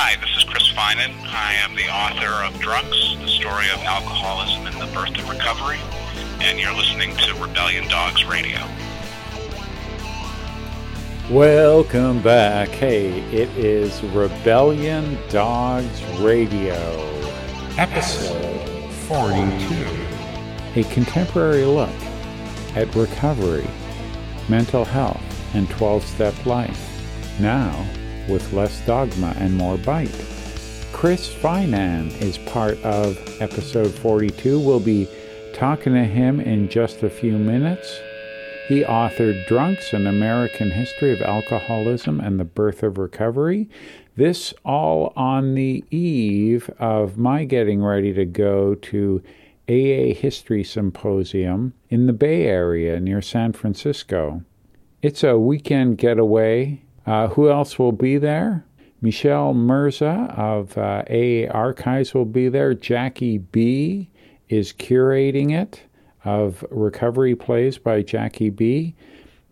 Hi, this is Chris Finan. I am the author of Drunks, the story of alcoholism and the birth of recovery, and you're listening to Rebellion Dogs Radio. Welcome back. Hey, it is Rebellion Dogs Radio, episode 42. A contemporary look at recovery, mental health, and 12 step life. Now, with less dogma and more bite. Chris Finan is part of episode 42. We'll be talking to him in just a few minutes. He authored Drunks An American History of Alcoholism and the Birth of Recovery. This all on the eve of my getting ready to go to AA History Symposium in the Bay Area near San Francisco. It's a weekend getaway uh, who else will be there? Michelle Mirza of uh, AA Archives will be there. Jackie B is curating it of Recovery Plays by Jackie B.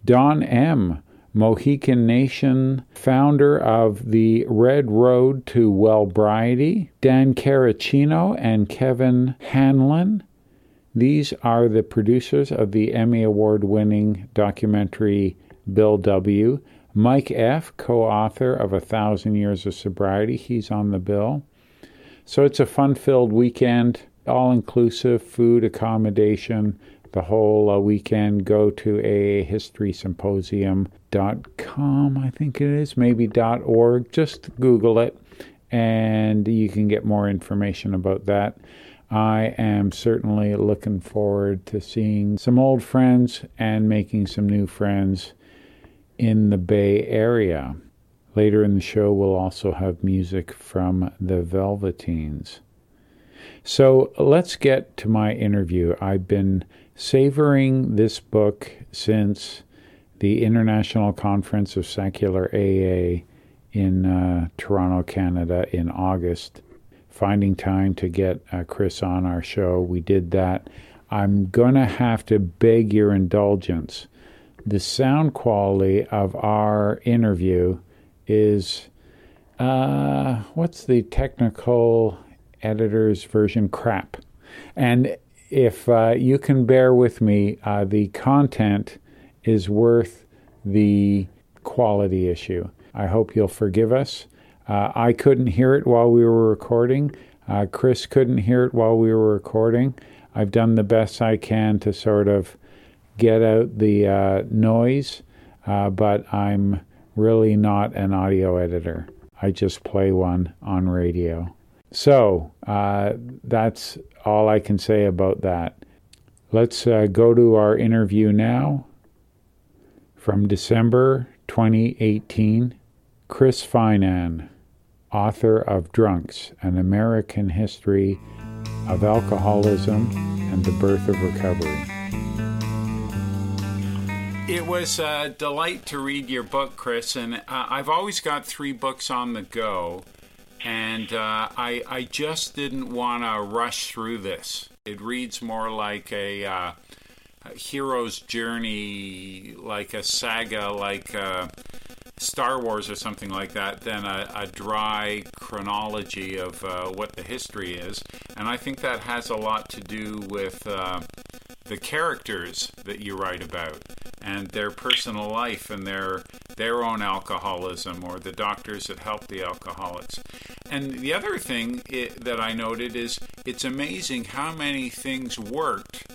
Don M., Mohican Nation founder of the Red Road to Wellbriety. Dan Carracino and Kevin Hanlon. These are the producers of the Emmy Award winning documentary Bill W. Mike F., co author of A Thousand Years of Sobriety, he's on the bill. So it's a fun filled weekend, all inclusive food, accommodation, the whole uh, weekend. Go to aahistorysymposium.com, I think it is, maybe .org. Just Google it and you can get more information about that. I am certainly looking forward to seeing some old friends and making some new friends in the Bay Area. Later in the show, we'll also have music from the Velveteens. So let's get to my interview. I've been savoring this book since the International Conference of Secular AA in uh, Toronto, Canada, in August. Finding time to get uh, Chris on our show, we did that. I'm going to have to beg your indulgence the sound quality of our interview is uh, what's the technical editor's version crap. And if uh, you can bear with me, uh, the content is worth the quality issue. I hope you'll forgive us. Uh, I couldn't hear it while we were recording. Uh, Chris couldn't hear it while we were recording. I've done the best I can to sort of get out the uh, noise, uh, but I'm really not an audio editor. I just play one on radio. So uh, that's all I can say about that. Let's uh, go to our interview now from December 2018. Chris Finan, author of Drunks An American History of Alcoholism and the Birth of Recovery. It was a delight to read your book, Chris, and uh, I've always got three books on the go, and uh, I, I just didn't want to rush through this. It reads more like a, uh, a hero's journey, like a saga, like uh, Star Wars or something like that, than a, a dry chronology of uh, what the history is. And I think that has a lot to do with uh, the characters that you write about and their personal life and their their own alcoholism or the doctors that help the alcoholics. And the other thing it, that I noted is it's amazing how many things worked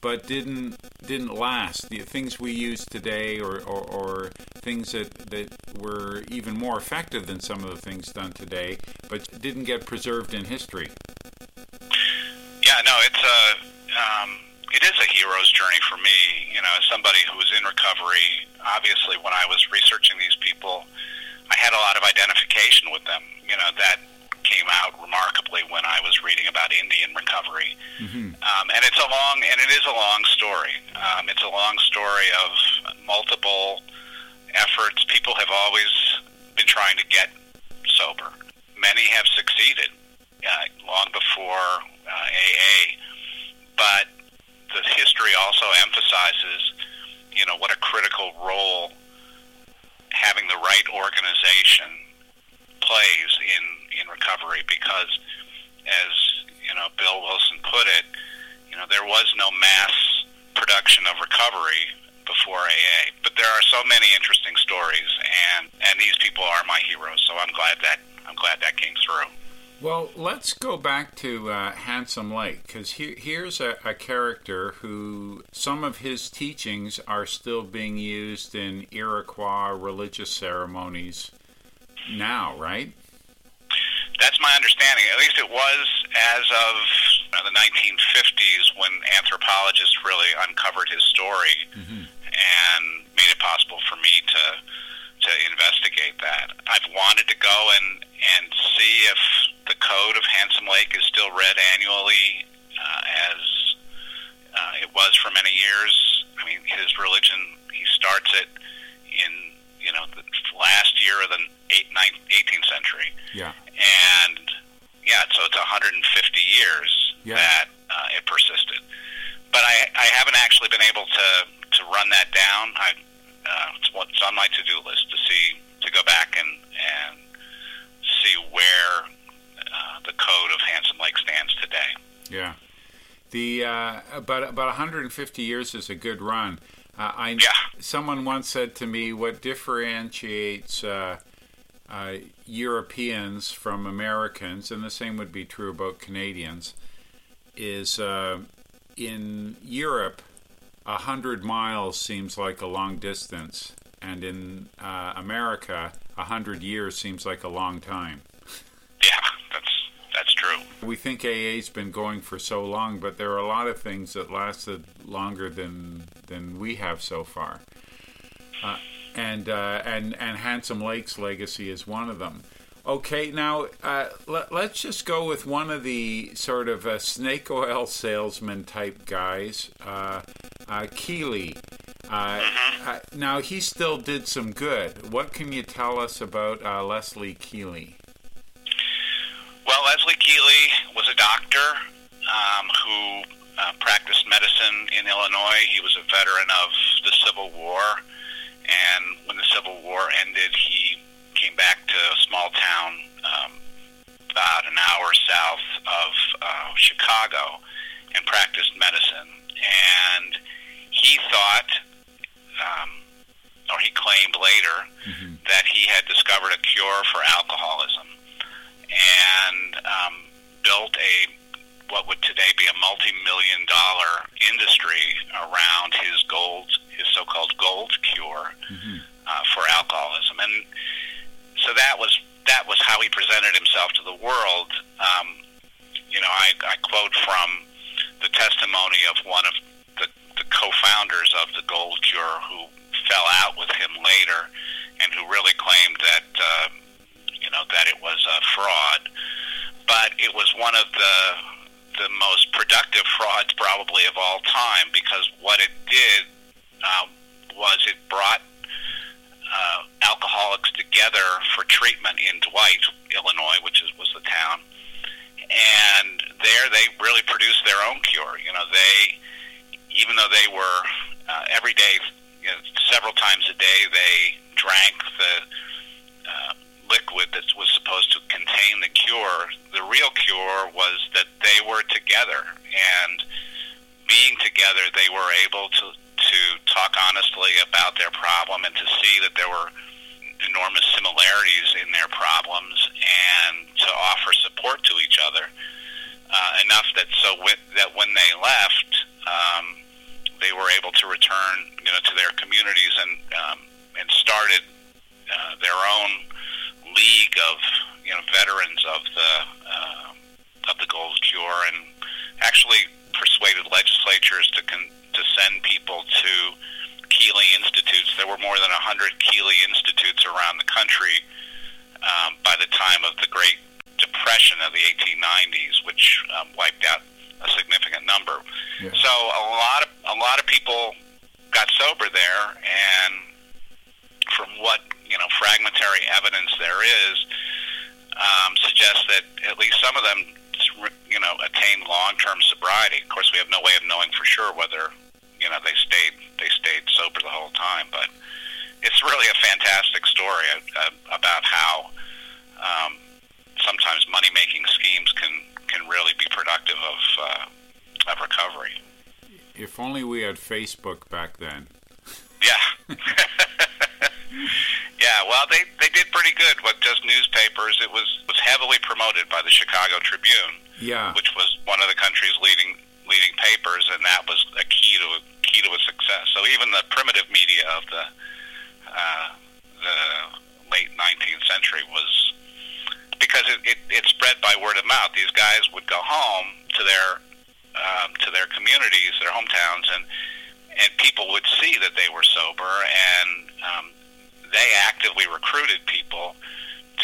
but didn't didn't last. The things we use today, or, or, or, things that, that were even more effective than some of the things done today, but didn't get preserved in history. Yeah, no, it's a. Um it is a hero's journey for me. You know, as somebody who was in recovery, obviously, when I was researching these people, I had a lot of identification with them. You know, that came out remarkably when I was reading about Indian recovery. Mm-hmm. Um, and it's a long, and it is a long story. Um, it's a long story of multiple efforts. People have always been trying to get sober. Many have succeeded uh, long before uh, AA, but the history also emphasizes, you know, what a critical role having the right organization plays in in recovery because, as you know, Bill Wilson put it, you know, there was no mass production of recovery before AA. But there are so many interesting stories, and and these people are my heroes. So I'm glad that I'm glad that came through. Well, let's go back to uh, Handsome Lake because he, here's a, a, character who some of his teachings are still being used in Iroquois religious ceremonies now, right? That's my understanding. At least it was as of you know, the 1950s when anthropologists really uncovered his story mm-hmm. And made it possible for me to to investigate that. I've wanted to go and and see if the code of Handsome Lake is still read annually uh, as uh, it was for many years. I mean, his religion he starts it in you know the last year of the 18th century. Yeah. And yeah, so it's 150 years yeah. that uh, it persisted. But I, I haven't actually been able to to run that down. I uh, it's what's on my to do list to see to go back and and see where uh, the code of Handsome Lake stands today. Yeah, the uh, about about 150 years is a good run. Uh, I yeah. someone once said to me, "What differentiates uh, uh, Europeans from Americans, and the same would be true about Canadians, is uh, in Europe." A hundred miles seems like a long distance, and in uh, America, a hundred years seems like a long time. Yeah, that's that's true. We think AA's been going for so long, but there are a lot of things that lasted longer than than we have so far. Uh, and uh, and and Handsome Lake's legacy is one of them. Okay, now uh, let, us just go with one of the sort of uh, snake oil salesman type guys, uh, uh Keeley. Uh, uh, now, he still did some good. What can you tell us about Leslie Keeley? Well, Leslie Keeley was a doctor um, who practiced medicine in Illinois. He was a veteran of the Civil War, and when the Civil War ended, he came back to a small town um, about an hour south of uh, Chicago and practiced medicine. And he thought, um, or he claimed later, mm-hmm. that he had discovered a cure for alcoholism and um, built a what would today be a multi-million dollar industry around his gold, his so-called gold cure mm-hmm. uh, for alcoholism. And so that was that was how he presented himself to the world. Um, you know, I, I quote from the testimony of one of the, co-founders of the Gold Cure who fell out with him later, and who really claimed that uh, you know that it was a fraud. But it was one of the the most productive frauds probably of all time because what it did um, was it brought uh, alcoholics together for treatment in Dwight, Illinois, which is, was the town. And there they really produced their own cure. You know, they, even though they were uh, every day, you know, several times a day, they drank the uh, liquid that was supposed to contain the cure. The real cure was that they were together. And being together, they were able to to talk honestly about their problem and to see that there were enormous similarities in their problems and to offer support to each other uh, enough that so with, that when they left, um, they were able to return you know to their communities and um, and started uh, their own league of you know veterans of the uh, of the Gold Cure and actually persuaded legislatures to con- to send people to Keeley Institutes. There were more than 100 Keeley Institutes around the country um, by the time of the Great Depression of the 1890s, which um, wiped out a significant number. Yeah. So a lot of a lot of people got sober there, and from what you know, fragmentary evidence there is, um, suggests that at least some of them you know, attain long-term sobriety. Of course, we have no way of knowing for sure whether, you know, they stayed they stayed sober the whole time. But it's really a fantastic story uh, about how um, sometimes money making schemes can can really be productive of uh, of recovery. If only we had Facebook back then. Yeah. yeah, well, they, they did pretty good with just newspapers. It was, was heavily promoted by the Chicago Tribune, Yeah. which was one of the country's leading leading papers, and that was a key to a key to a success. So even the primitive media of the uh, the late 19th century was because it, it, it spread by word of mouth. These guys would go home to their um, to their communities, their hometowns, and and people would see that they were sober, and um, they actively recruited people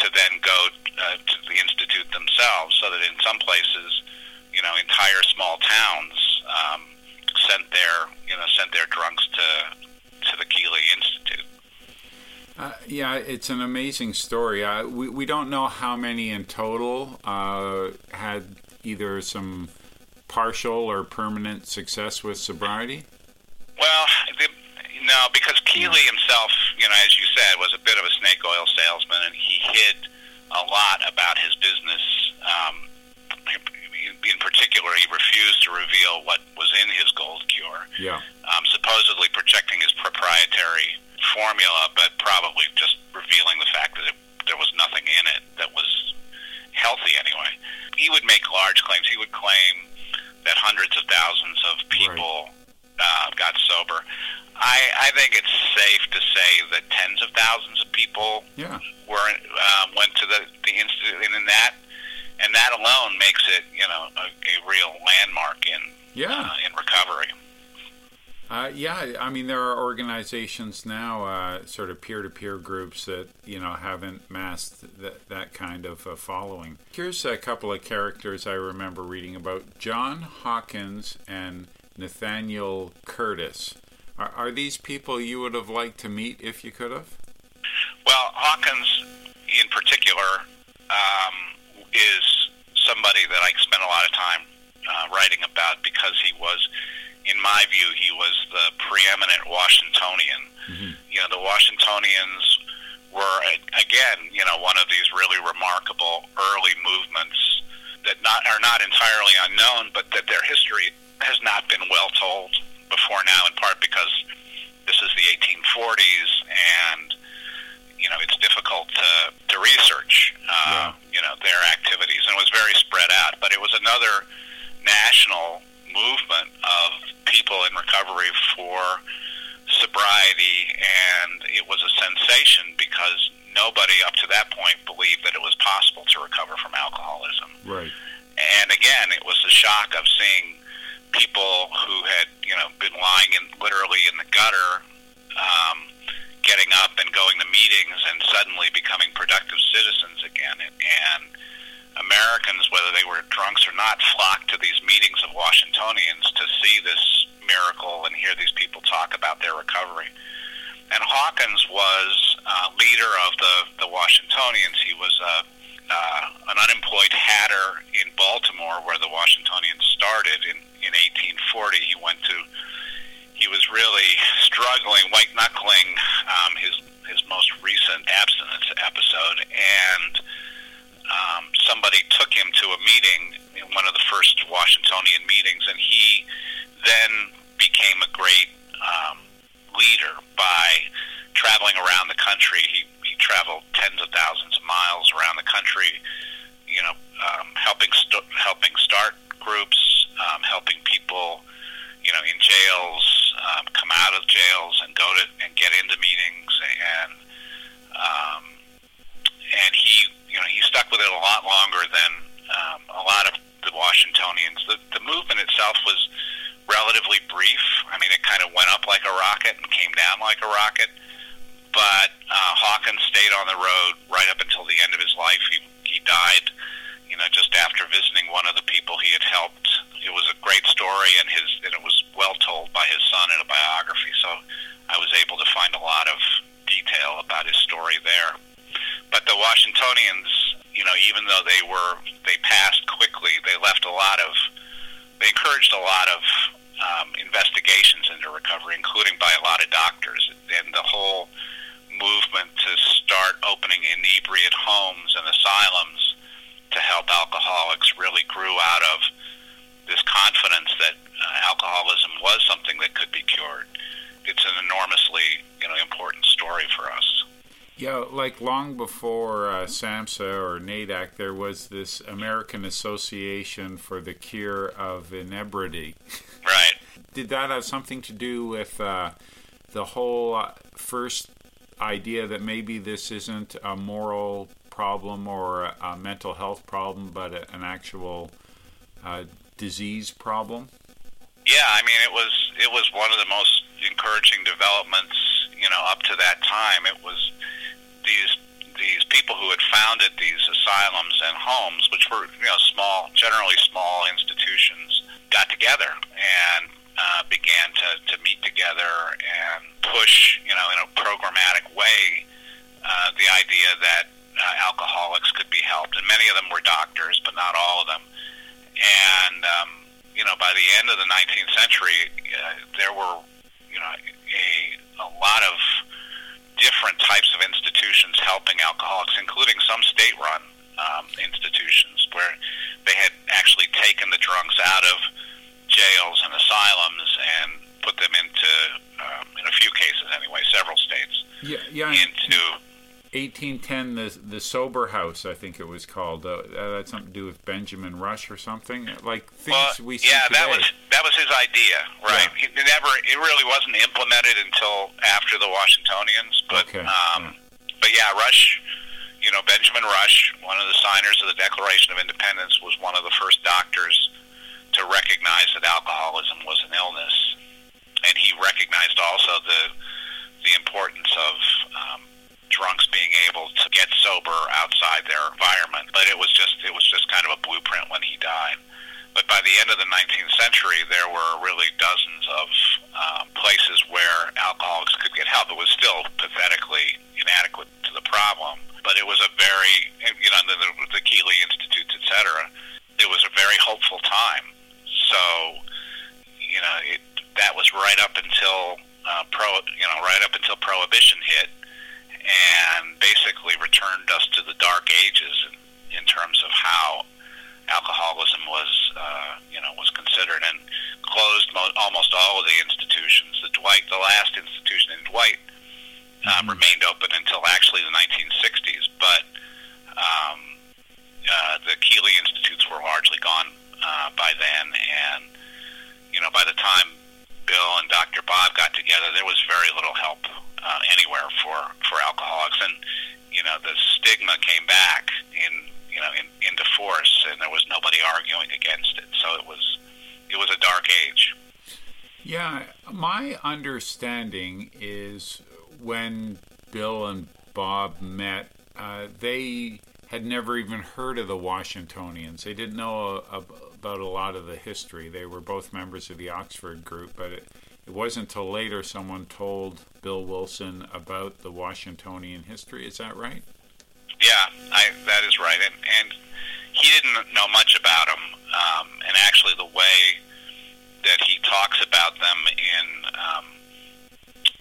to then go uh, to the institute themselves, so that in some places, you know, entire small towns um, sent their you know sent their drunks to to the Keeley Institute. Uh, yeah, it's an amazing story. Uh, we, we don't know how many in total uh, had either some partial or permanent success with sobriety. Well, the, no, because Keeley himself, you know, as you said, was a bit of a snake oil salesman, and he hid a lot about his business. Um, in particular, he refused to reveal what was in his gold cure, Yeah. um, supposedly projecting his proprietary formula, but probably just revealing the fact that it, there was nothing in it that was healthy anyway. He would make large claims. He would claim that hundreds of thousands of people uh, got sober. I, I think it's safe to say that tens of thousands of people Yeah. were uh, went to the the institute, and in that and that alone makes it you know a, a real landmark in Yeah. uh, in recovery. Uh, yeah, I mean there are organizations now, uh, sort of peer-to-peer groups that you know haven't that that kind of uh, following. Here's a couple of characters I remember reading about: John Hawkins and Nathaniel Curtis. Are, are these people you would have liked to meet if you could have? Well, Hawkins, in particular, um, is somebody that I spent a lot of time uh, writing about because he was, in my view, he was the preeminent Washingtonian. Mhm. You know, the Washingtonians were again, you know, one of these really remarkable early movements that not are not entirely unknown, but that their history has not been well told before now, in part because this is the 1840s and you know it's difficult to to research uh, you know their activities and it was very spread out but it was another national movement of people in recovery for sobriety and it was a sensation because nobody up to that point believed that it was possible to recover from alcoholism Right. and again, it was the shock of seeing people who had, you know, been lying in literally in the gutter, um, getting up and going to meetings and suddenly becoming productive citizens again. And, and Americans, whether they were drunks or not, flocked to these meetings of Washingtonians to see this miracle and hear these people talk about their recovery. And Hawkins was uh, leader of the, the Washingtonians. He was a uh, an unemployed hatter in Baltimore, where the Washingtonians started in, in 1840. He went to, he was really struggling, white knuckling um, his his most recent abstinence episode, and um, somebody took him to a meeting in one of the first Washingtonian meetings, and he then became a great um, leader by traveling around the country. He he traveled tens of thousands of miles around the country, you know, um, helping st- helping start groups, um, helping people, you know, in jails um, come out of jails and go to and get into meetings, and um, and he, he stuck with it a lot longer than um, a lot of the Washingtonians. The, the movement itself was relatively brief. I mean, it kind of went up like a rocket and came down like a rocket but uh, Hawkins stayed on the road right up until the end of his life. He he died, you know, just after visiting one of the people he had helped. It was a great story, and his and it was well told by his son in a biography. So I was able to find a lot of detail about his story there. But the Washingtonians, you know, even though they were they passed quickly, they left a lot of they encouraged a lot of um, investigations into recovery, including by a lot of doctors, and the whole movement to start opening inebriate homes and asylums to help alcoholics really grew out of this confidence that uh, alcoholism was something that could be cured. It's an enormously you know important story for us. Yeah, like long before uh, SAMHSA or NAADAC, there was this American Association for the Cure of Inebriety. Right. Did that have something to do with uh, the whole uh, first idea that maybe this isn't a moral problem or a, a mental health problem, but an actual uh, disease problem? Yeah, I mean, it was it was one of the most encouraging developments, you know, up to that time. It was these these people who had founded these asylums and homes, which were you know small, generally small institutions, got together and uh, began to, to meet together and push, you know, in a programmatic way, uh, the idea that uh, alcoholics could be helped, and many of them were doctors, but not all of them. And um, you know, by the end of the 19th century, uh, there were, you know, a, a lot of different types of institutions helping alcoholics, including some state-run um, institutions where they had actually taken the drunks out of jails and asylums and put them into, um, in a few cases anyway, several states, yeah, yeah, into 1810, the the sober house, I think it was called. Uh, that had something to do with Benjamin Rush or something. Like things well, we see yeah, today. that was that was his idea, right? Yeah. He never, it really wasn't implemented until after the Washingtonians, but Okay, um, yeah. but yeah, Rush, you know, Benjamin Rush, one of the signers of the Declaration of Independence, was one of the first doctors to recognize that alcoholism was an illness, and he recognized also the the importance of um, drunks being able to get sober outside their environment. But it was just it was just kind of a blueprint when he died. But by the end of the 19th century, there were really dozens of um, places where alcoholics could get help. It was still pathetically inadequate to the problem, but it was a very, you know, the, the Keeley Institutes, et cetera. It was a very hopeful time. So, you know, it, that was right up until uh, pro, you know, right up until prohibition hit, and basically returned us to the dark ages in, in terms of how alcoholism was, uh, you know, was considered, and closed mo- almost all of the institutions. The Dwight, the last institution in Dwight, um, remained open until actually the 1960s, but um, uh, the Keeley Institutes were largely gone uh, by then, and you know, by the time Bill and Dr. Bob got together, there was very little help uh, anywhere for for alcoholics, and you know, the stigma came back in you know in, into force, and there was nobody arguing against it. So it was it was a dark age. Yeah, my understanding is when Bill and Bob met, uh, they had never even heard of the Washingtonians. They didn't know a, about a lot of the history. They were both members of the Oxford group, but it, it wasn't until later someone told Bill Wilson about the Washingtonian history. Is that right? Yeah, I, that is right, and and he didn't know much about them, um, and actually the way that he talks about them in um,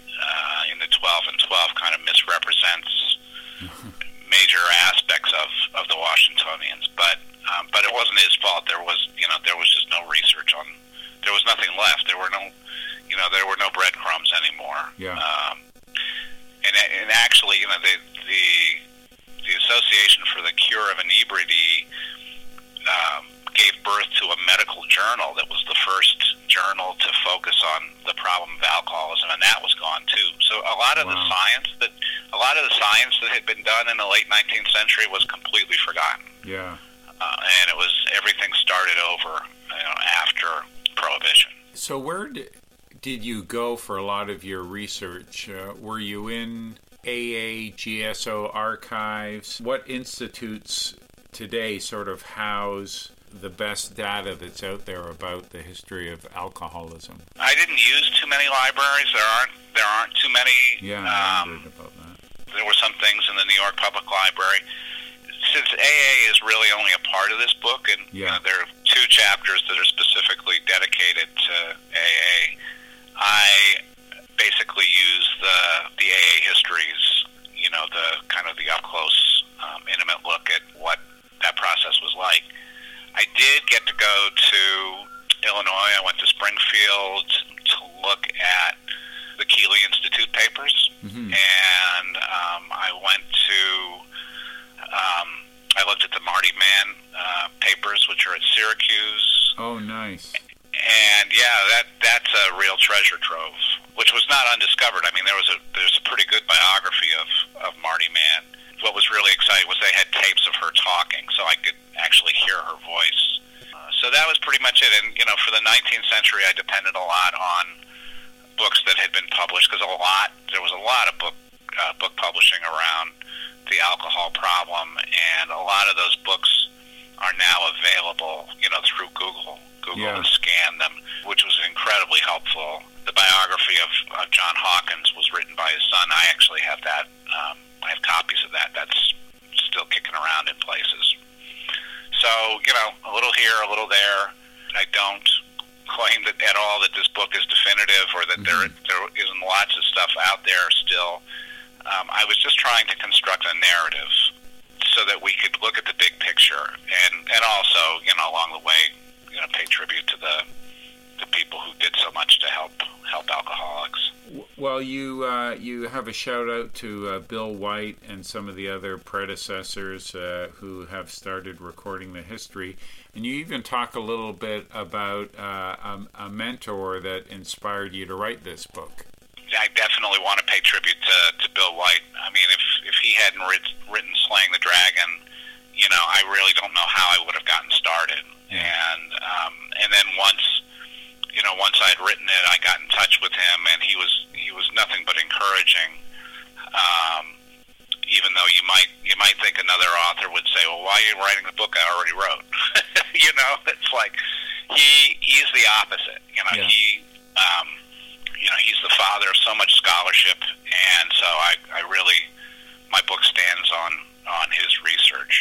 uh, in the twelve and twelve kind of misrepresents major aspects of, of the Washingtonians, but um, but it wasn't his fault. There was you know there was just no research on. There was nothing left. There were no you know there were no breadcrumbs anymore. Yeah. Um, and and actually you know the the the Association for the Cure of Inebriety um, gave birth to a medical journal that was the first journal to focus on the problem of alcoholism, and that was gone too. So a lot of the science that a lot of the science that had been done in the late 19th century was completely forgotten, Yeah. uh, and it was everything started over you know, after prohibition. So where did, did you go for a lot of your research? Uh, were you in AA, GSO archives? What institutes today sort of house the best data that's out there about the history of alcoholism? I didn't use too many libraries. There aren't there aren't too many. Yeah, I um, wondered about that. there were some things in the New York Public Library. Since AA is really only a part of this book, and you know, there are two chapters that are specifically dedicated to AA, I basically use the the AA histories, you know, the kind of the up close, um, intimate look at what that process was like. I did get to go to Illinois. I went to Springfield to look at the Keeley Institute papers, Mhm. and um, I went to. Um, I looked at the Marty Mann uh, papers, which are at Syracuse, Oh, nice. And yeah, that that's a real treasure trove, which was not undiscovered. I mean, there was a there's a pretty good biography of of Marty Mann. What was really exciting was they had tapes of her talking, so I could actually hear her voice. Uh, so that was pretty much it. And you know, for the 19th century, I depended a lot on books that had been published because a lot there was a lot of book uh, book publishing around the alcohol problem, and a lot of those books are now available, you know, through Google. Google Yeah. to scan them, which was incredibly helpful. The biography of uh, John Hawkins was written by his son. I actually have that. Um, I have copies of that. That's still kicking around in places. So you know, a little here, a little there. I don't claim that at all that this book is definitive or that there there isn't lots of stuff out there still. Um, I was just trying to construct a narrative so that we could look at the big picture and and also you know along the way know pay tribute to the the people who did so much to help help alcoholics. Well, you uh, you have a shout out to uh, Bill White and some of the other predecessors uh, who have started recording the history, and you even talk a little bit about uh, a, a mentor that inspired you to write this book. I definitely want to pay tribute to, to Bill White. I mean, if if he hadn't writ, written "Slaying the Dragon," you know, I really don't know how I would have gotten started. And um, and then once, you know, once I'd written it, I got in touch with him, and he was he was nothing but encouraging. Um, even though you might you might think another author would say, "Well, why are you writing the book I already wrote?" you know, it's like he he's the opposite. You know, Yeah. he um, you know he's the father of so much scholarship, and so I I really my book stands on on his research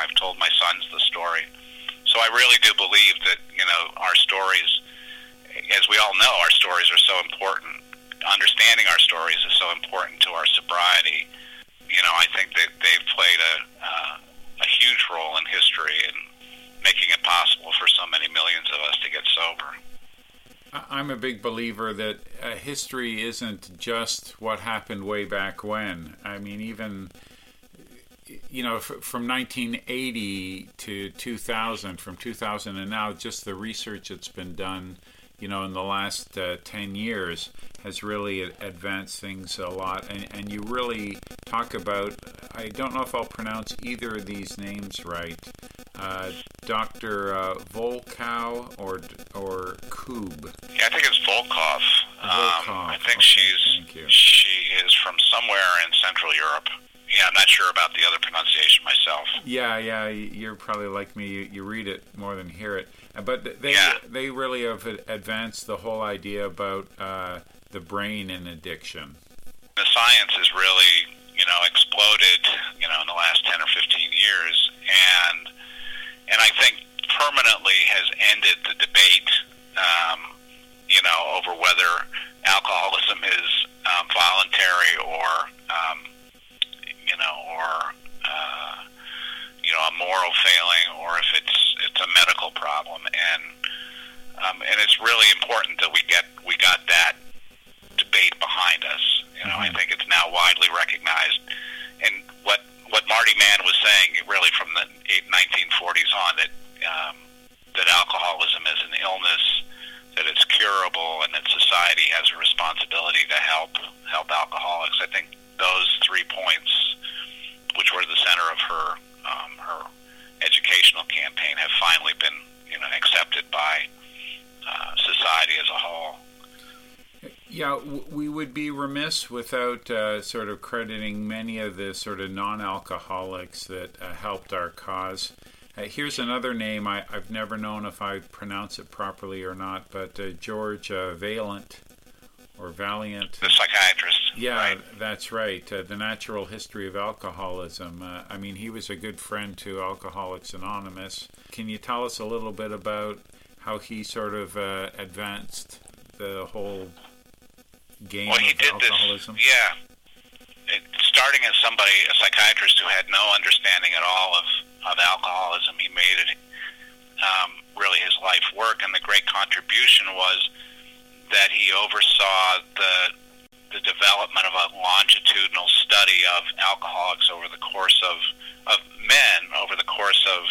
I've told my sons the story. So I really do believe that you know our stories, as we all know, our stories are so important. Understanding our stories is so important to our sobriety. You know, I think that they've played a uh, a huge role in history in making it possible for so many millions of us to get sober. I'm a big believer that uh, history isn't just what happened way back when. I mean, even you know, f- from 1980 to 2000, from 2000 and now, just the research that's been done, you know, in the last uh, 10 years has really advanced things a lot. And, and you really talk about, I don't know if I'll pronounce either of these names right, uh, Dr. Uh, Volkow or, or Koob. Yeah, I think it's Volkov. Um, Volkov, I think okay, she's she is from somewhere in Central Europe. Yeah, I'm not sure about the other pronunciation myself. Yeah, yeah, you're probably like me. You, you read it more than hear it. Uh, But they Yeah. they really have advanced the whole idea about uh, the brain and addiction. The science has really, you know, exploded, you know, in the last 10 or 15 years and and and I think permanently has ended the debate, um, you know, over whether you moral failing, or if it's it's a medical problem, and um, and it's really important that we get we got that debate behind us. You know, mm-hmm. I think it's now widely recognized, and what what Marty Mann was saying, really from the 1940s on, that um, that alcoholism is an illness, that it's curable, and that society has a responsibility to help help alcoholics. I think those three points, which were the center of her her educational campaign, have finally been you know accepted by uh, society as a whole. Yeah, we would be remiss without uh, sort of crediting many of the sort of non alcoholics that uh, helped our cause. Uh, here's another name I, have never known if I pronounce it properly or not, but uh, George uh, Vaillant or Valiant. The psychiatrist. Yeah, right. that's right. Uh, the Natural History of Alcoholism. Uh, I mean, he was a good friend to Alcoholics Anonymous. Can you tell us a little bit about how he sort of uh, advanced the whole game well, he of did alcoholism? This, yeah. It, starting as somebody, a psychiatrist who had no understanding at all of of alcoholism. He made it um, really his life work, and the great contribution was that he oversaw the the development of a longitudinal study of alcoholics over the course of of men over the course of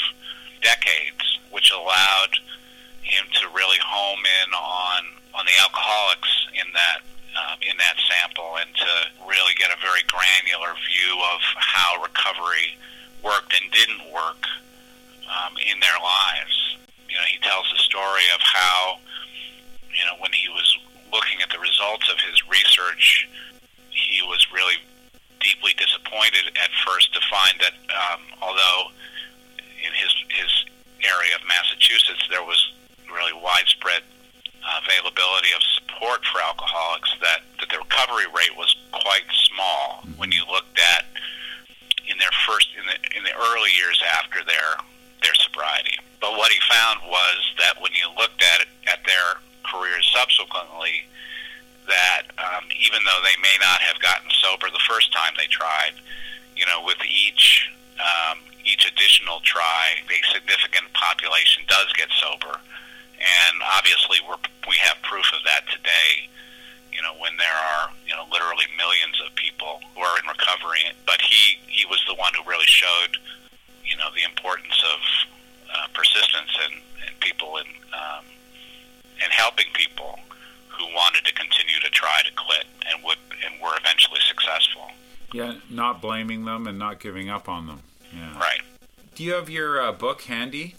decades, which allowed him to really home in on on the alcoholics in that um, in that sample and to really get a very granular view of how recovery worked and didn't work um, in their lives. You know, he tells the story of how, you know, when he was looking at the results of his research, he was really deeply disappointed at first to find that um, although in his his area of Massachusetts there was really widespread availability of support for alcoholics, that, that the recovery rate was quite small when you looked at in their first in the in the early years after their their sobriety. But what he found was that when you looked at it, at their careers subsequently, that um, even though they may not have gotten sober the first time they tried, you know, with each um, each additional try, a significant population does get sober, and obviously we we have proof of that today you know, when there are, you know, literally millions of people who are in recovery. But he, he was the one who really showed, you know, the importance of uh, persistence and, and people and, um, and helping people who wanted to continue to try to quit and would and were eventually successful. Yeah, not blaming them and not giving up on them. Yeah. Right. Do you have your uh, book handy?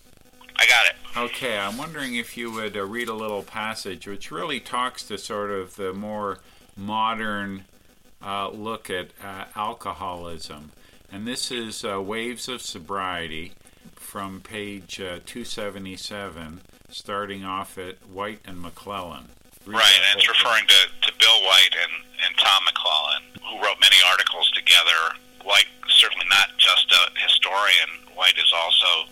I got it. Okay, I'm wondering if you would uh, read a little passage which really talks to sort of the more modern uh, look at uh, alcoholism. And this is uh, Waves of Sobriety from page uh, 277, starting off at White and McLellan. Read right, and it's referring to, to Bill White and, and Tom McLellan, who wrote many articles together. White, certainly not just a historian, White is also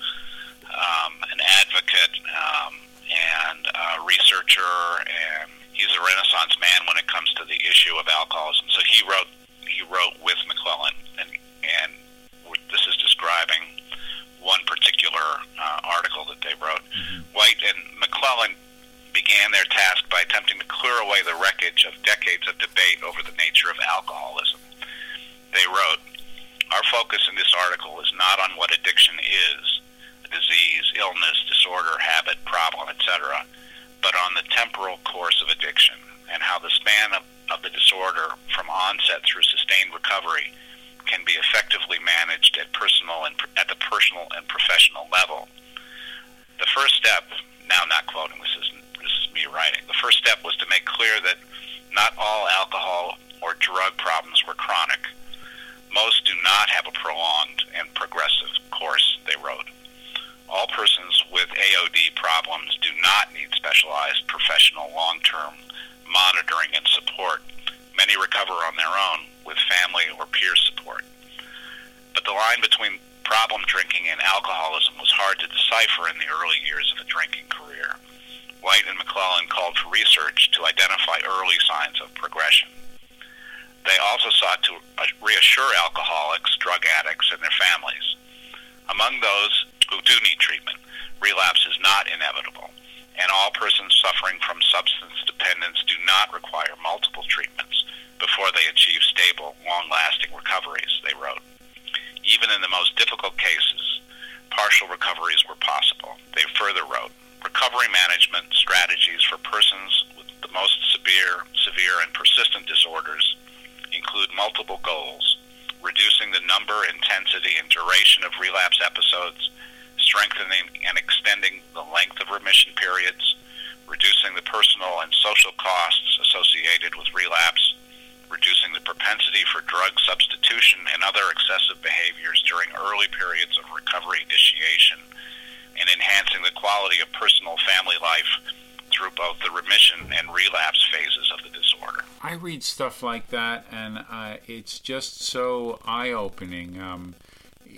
um, an advocate um, and a researcher, and he's a Renaissance man when it comes to the issue of alcoholism. So he wrote he wrote with McLellan, and and this is describing one particular uh, article that they wrote. Mm-hmm. White and McLellan began their task by attempting to clear away the wreckage of decades of debate over the nature of alcoholism. They wrote, Our focus in this article is not on what addiction is a disease, illness, disorder, habit, problem, etc., but on the temporal course of addiction and how the span of, of the disorder from onset through sustained recovery can be effectively managed at personal and at the personal and professional level. The first step, now not quoting this is this is me writing. The first step was to make clear that not all alcohol or drug problems were chronic. Most do not have a prolonged and progressive course, they wrote. All persons with AOD problems do not need specialized professional long term monitoring and support. Many recover on their own with family or peer support. But the line between problem drinking and alcoholism was hard to decipher in the early years of a drinking career. White and McLellan called for research to identify early signs of progression. They also sought to reassure alcoholics, drug addicts, and their families. Among those who do need treatment, relapse is not inevitable, and all persons suffering from substance dependence do not require multiple treatments before they achieve stable, long lasting recoveries, they wrote. Even in the most difficult cases, partial recoveries were possible. They further wrote, recovery management strategies for persons with the most severe, severe and persistent disorders include multiple goals, reducing the number, intensity, and duration of relapse episodes, strengthening and extending the length of remission periods, reducing the personal and social costs associated with relapse, reducing the propensity for drug substitution and other excessive behaviors during early periods of recovery initiation, and enhancing the quality of personal family life through both the remission and relapse phases of the disorder. I read stuff like that, and uh, it's just so eye opening. Um,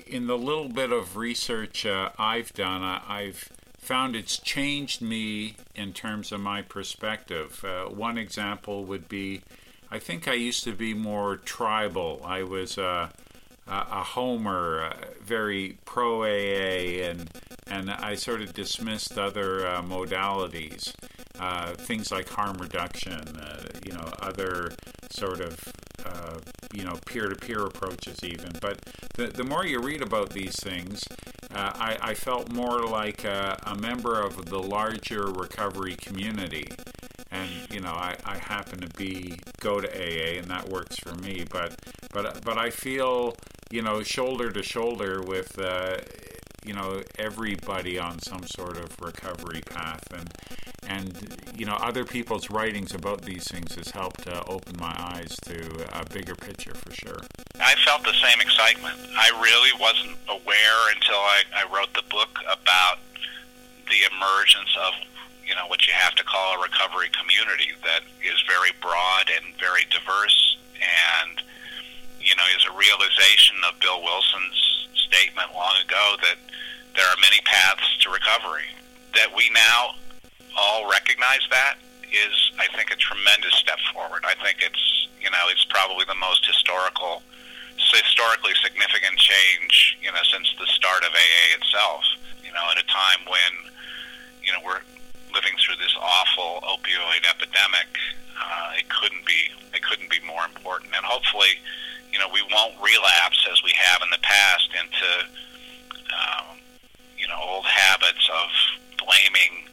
in the little bit of research uh, I've done, I've found it's changed me in terms of my perspective. Uh, one example would be I think I used to be more tribal. I was uh, a homer, uh, very pro AA, and and I sort of dismissed other uh, modalities, uh, things like harm reduction, uh, you know, other sort of uh, you know peer-to-peer approaches even. But the the more you read about these things, I, I felt more like a, a member of the larger recovery community and you know I, I happen to be go to AA and that works for me but but but I feel you know shoulder to shoulder with uh, you know everybody on some sort of recovery path. And and you know other people's writings about these things has helped uh, open my eyes to a bigger picture for sure. I felt the same excitement. I really wasn't aware until I, I wrote the book about the emergence of you know what you have to call a recovery community that is very broad and very diverse and you know is a realization of Bill Wilson's statement long ago that there are many paths to recovery. That we now all recognize that is I think a tremendous step forward. I think it's you know it's probably the most historical historically significant change you know since the start of AA itself you know at a time when you know we're living through this awful opioid epidemic, uh, it couldn't be it couldn't be more important. And hopefully, you know, we won't relapse as we have in the past into um, you know old habits of blaming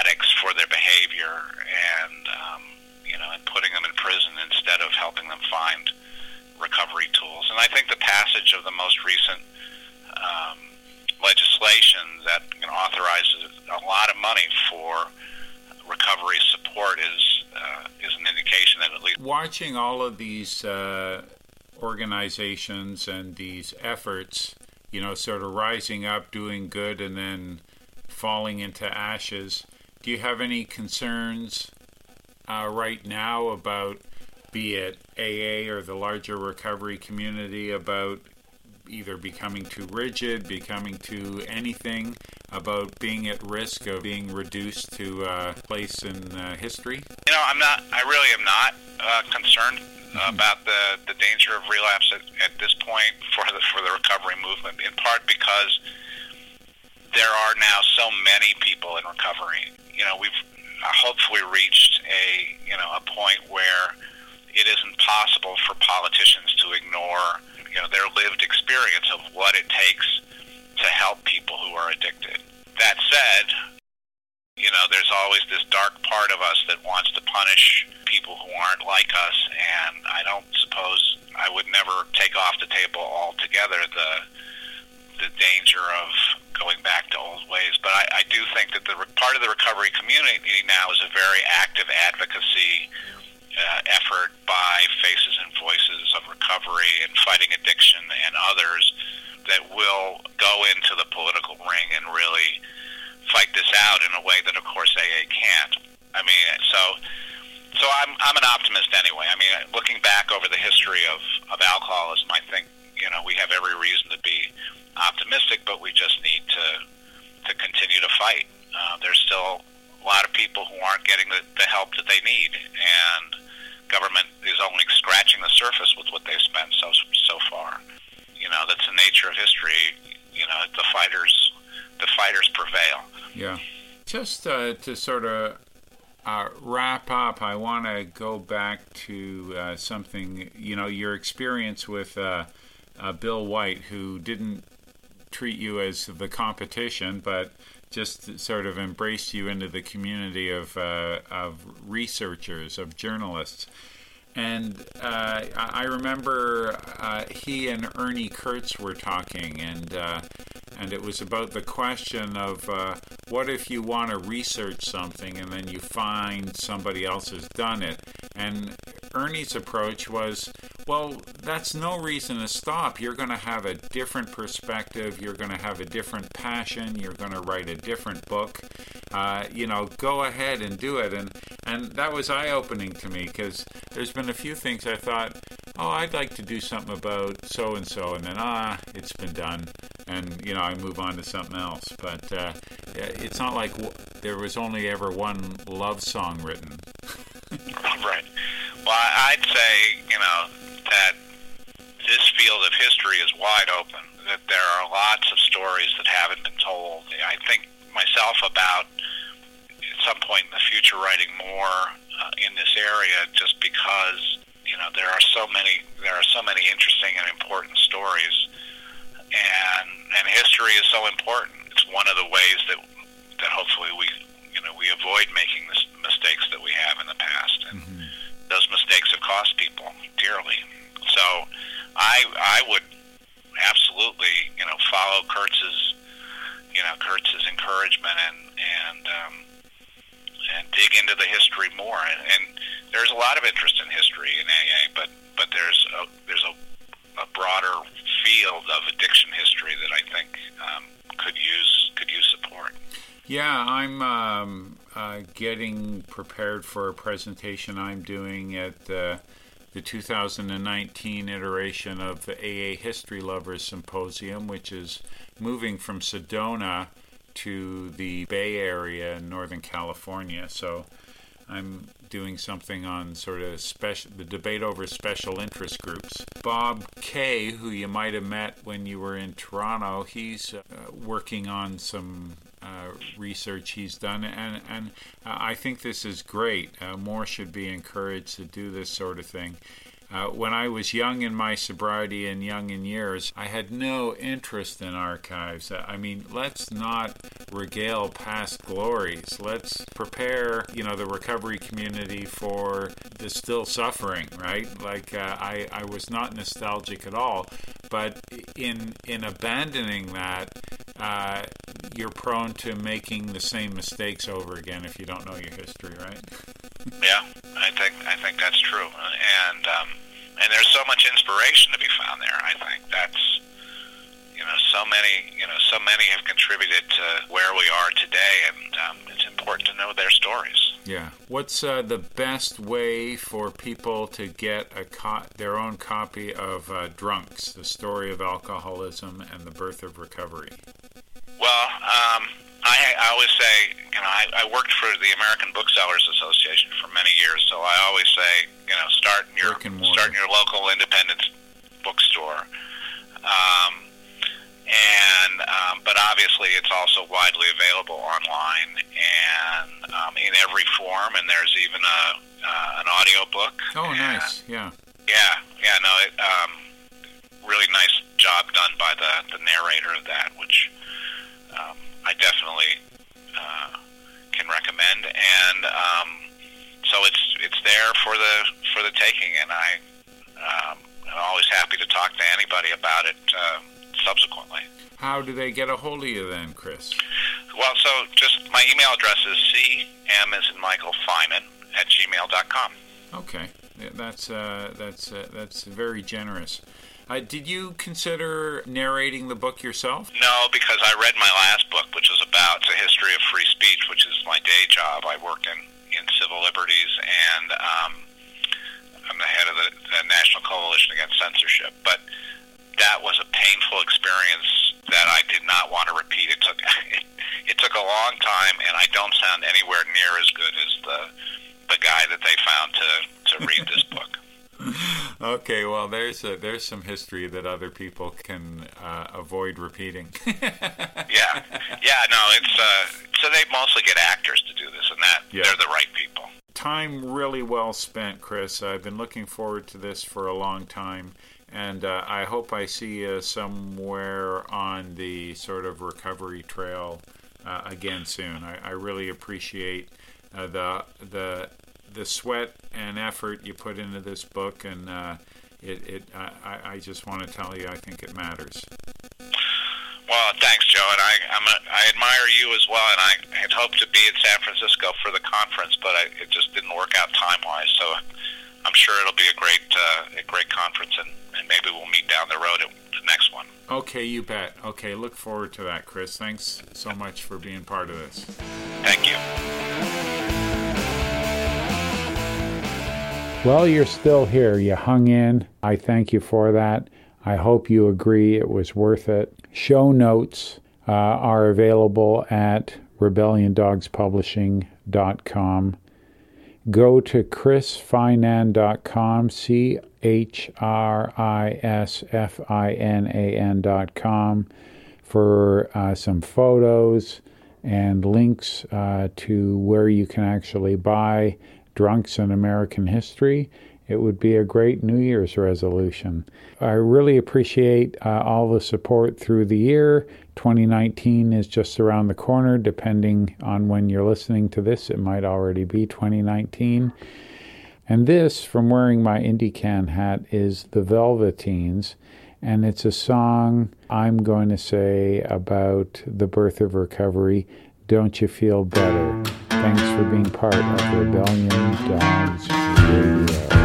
addicts for their behavior and um, you know and putting them in prison instead of helping them find recovery tools. And I think the passage of the most recent um, legislation that you know, authorizes a lot of money for recovery support is uh, is an indication that at least watching all of these uh, organizations and these efforts, you know, sort of rising up, doing good, and then falling into ashes. Do you have any concerns uh, right now about, be it AA or the larger recovery community, about either becoming too rigid, becoming too anything, about being at risk of being reduced to a place in uh, history? You know, I'm not. I really am not uh, concerned mm-hmm. about the the danger of relapse at, at this point for the for the recovery movement. In part because there are now so many people in recovery. You know, we've uh, hopefully reached a you know a point where it isn't possible for politicians to ignore you know their lived experience of what it takes to help people who are addicted. That said, you know, there's always this dark part of us that wants to punish people who aren't like us, and I don't suppose I would never take off the table altogether the the danger of going back to old ways. But I, I do think that the part of the recovery community now is a very active advocacy uh, effort by Faces and Voices of Recovery and Facing Addiction and others that will go into the political ring and really fight this out in a way that, of course, AA can't. I mean, so so I'm I'm an optimist anyway. I mean, looking back over the history of of alcoholism, I think you know we have every reason to be optimistic, but we just need to to continue to fight. Uh, there's still a lot of people who aren't getting the, the help that they need, and government is only scratching the surface with what they've spent so so far. You know, that's the nature of history. You know, the fighters the fighters prevail. Yeah. Just uh, to sort of uh, wrap up, I want to go back to uh, something. You know, your experience with uh, uh, Bill White, who didn't treat you as the competition, but just sort of embraced you into the community of uh, of researchers, of journalists. And uh, I remember uh, he and Ernie Kurtz were talking, and uh, and it was about the question of uh, what if you want to research something and then you find somebody else has done it. And Ernie's approach was, well, that's no reason to stop. You're going to have a different perspective. You're going to have a different passion. You're going to write a different book. Uh, you know, go ahead and do it. And and that was eye opening to me because there's been a few things I thought, oh, I'd like to do something about so and so, and then ah, it's been done, and you know I move on to something else. But uh, it's not like w- there was only ever one love song written. right. Well, I'd say you know that this field of history is wide open. That there are lots of stories that haven't been told. I think myself about at some point in the future writing more uh, in this area, just because you know there are so many there are so many interesting and important stories, and and history is so important. It's one of the ways that that hopefully we you know we avoid making the mistakes that we have in the past, and mm-hmm. those mistakes have cost people dearly. So I I would absolutely you know follow Kurtz's you know Kurtz's encouragement and and um, and dig into the history more. And, and there's a lot of interest in history in AA, but but there's a, there's a, a broader field of addiction history that I think um, could use could use support. Yeah, I'm um, uh, getting prepared for a presentation I'm doing at. Uh, the 2019 iteration of the AA History Lovers Symposium, which is moving from Sedona to the Bay Area in Northern California. So I'm doing something on sort of special the debate over special interest groups. Bob K, who you might have met when you were in Toronto, he's uh, working on some uh, research he's done, and and uh, I think this is great. Uh, more should be encouraged to do this sort of thing. Uh, when I was young in my sobriety and young in years, I had no interest in archives. I mean, let's not regale past glories. Let's prepare, you know, the recovery community for the still suffering, right? Like uh, I, I was not nostalgic at all, but in in abandoning that, uh, you're prone to making the same mistakes over again if you don't know your history, right? yeah, I think I think that's true, and um, and there's so much inspiration to be found there. I think that's you know so many you know so many have contributed to where we are today, and um, it's important to know their stories. Yeah. What's uh, the best way for people to get a co- their own copy of uh, Drunks: The Story of Alcoholism and the Birth of Recovery? Well, um, I, I always say, you know, I, I worked for the American Booksellers Association for many years, so I always say, you know, start in your start in your local independent bookstore. Um, and um, but obviously, it's also widely available online and um, in every form. And there's even a uh, an audio book. Oh, nice! Yeah. Yeah, yeah. No, it, um, really nice job done by the the narrator of that, which um, I definitely uh, can recommend. And um, so it's it's there for the for the taking, and I um, I'm always happy to talk to anybody about it uh, subsequently. How do they get a hold of you then, Chris? Well, so just my email address is cm as in Michael Finan at gmail.com. Okay, that's uh, that's uh, that's very generous. Uh, did you consider narrating the book yourself? No, because I read my last book, which was about the history of free speech, which is my day job. I work in, in civil liberties, and um, I'm the head of the, the National Coalition Against Censorship. But that was a painful experience that I did not want to repeat. It took it, it took a long time, and I don't sound anywhere near as good as the the guy that they found to to read this book. Okay, well, there's a, there's some history that other people can uh, avoid repeating. yeah, yeah, no, it's uh, so they mostly get actors to do this, and that yeah. they're the right people. Time really well spent, Chris. I've been looking forward to this for a long time, and uh, I hope I see you somewhere on the sort of recovery trail uh, again soon. I, I really appreciate uh, the the the sweat and effort you put into this book, and uh, it, it I, I just want to tell you, I think it matters. Well, thanks, Joe, and I I'm a, I admire you as well, and I had hoped to be in San Francisco for the conference, but I, it just didn't work out time wise. So I'm sure it'll be a great uh, a great conference, and, and maybe we'll meet down the road at the next one. Okay, you bet. Okay, look forward to that, Chris. Thanks so much for being part of this. Thank you. Well, you're still here. You hung in. I thank you for that. I hope you agree it was worth it. Show notes uh, are available at rebelliondogspublishing.com. Go to chrisfinan.com, C H R I S F I N A N.com, for uh, some photos and links uh, to where you can actually buy Drunks in American History, it would be a great New Year's resolution. I really appreciate uh, all the support through the year. 2019 is just around the corner, depending on when you're listening to this. It might already be 2019. And this, from wearing my IndyCan hat, is The Velveteens. And it's a song I'm going to say about the birth of recovery. Don't you feel better? Thanks for being part of Rebellion Dogs Radio.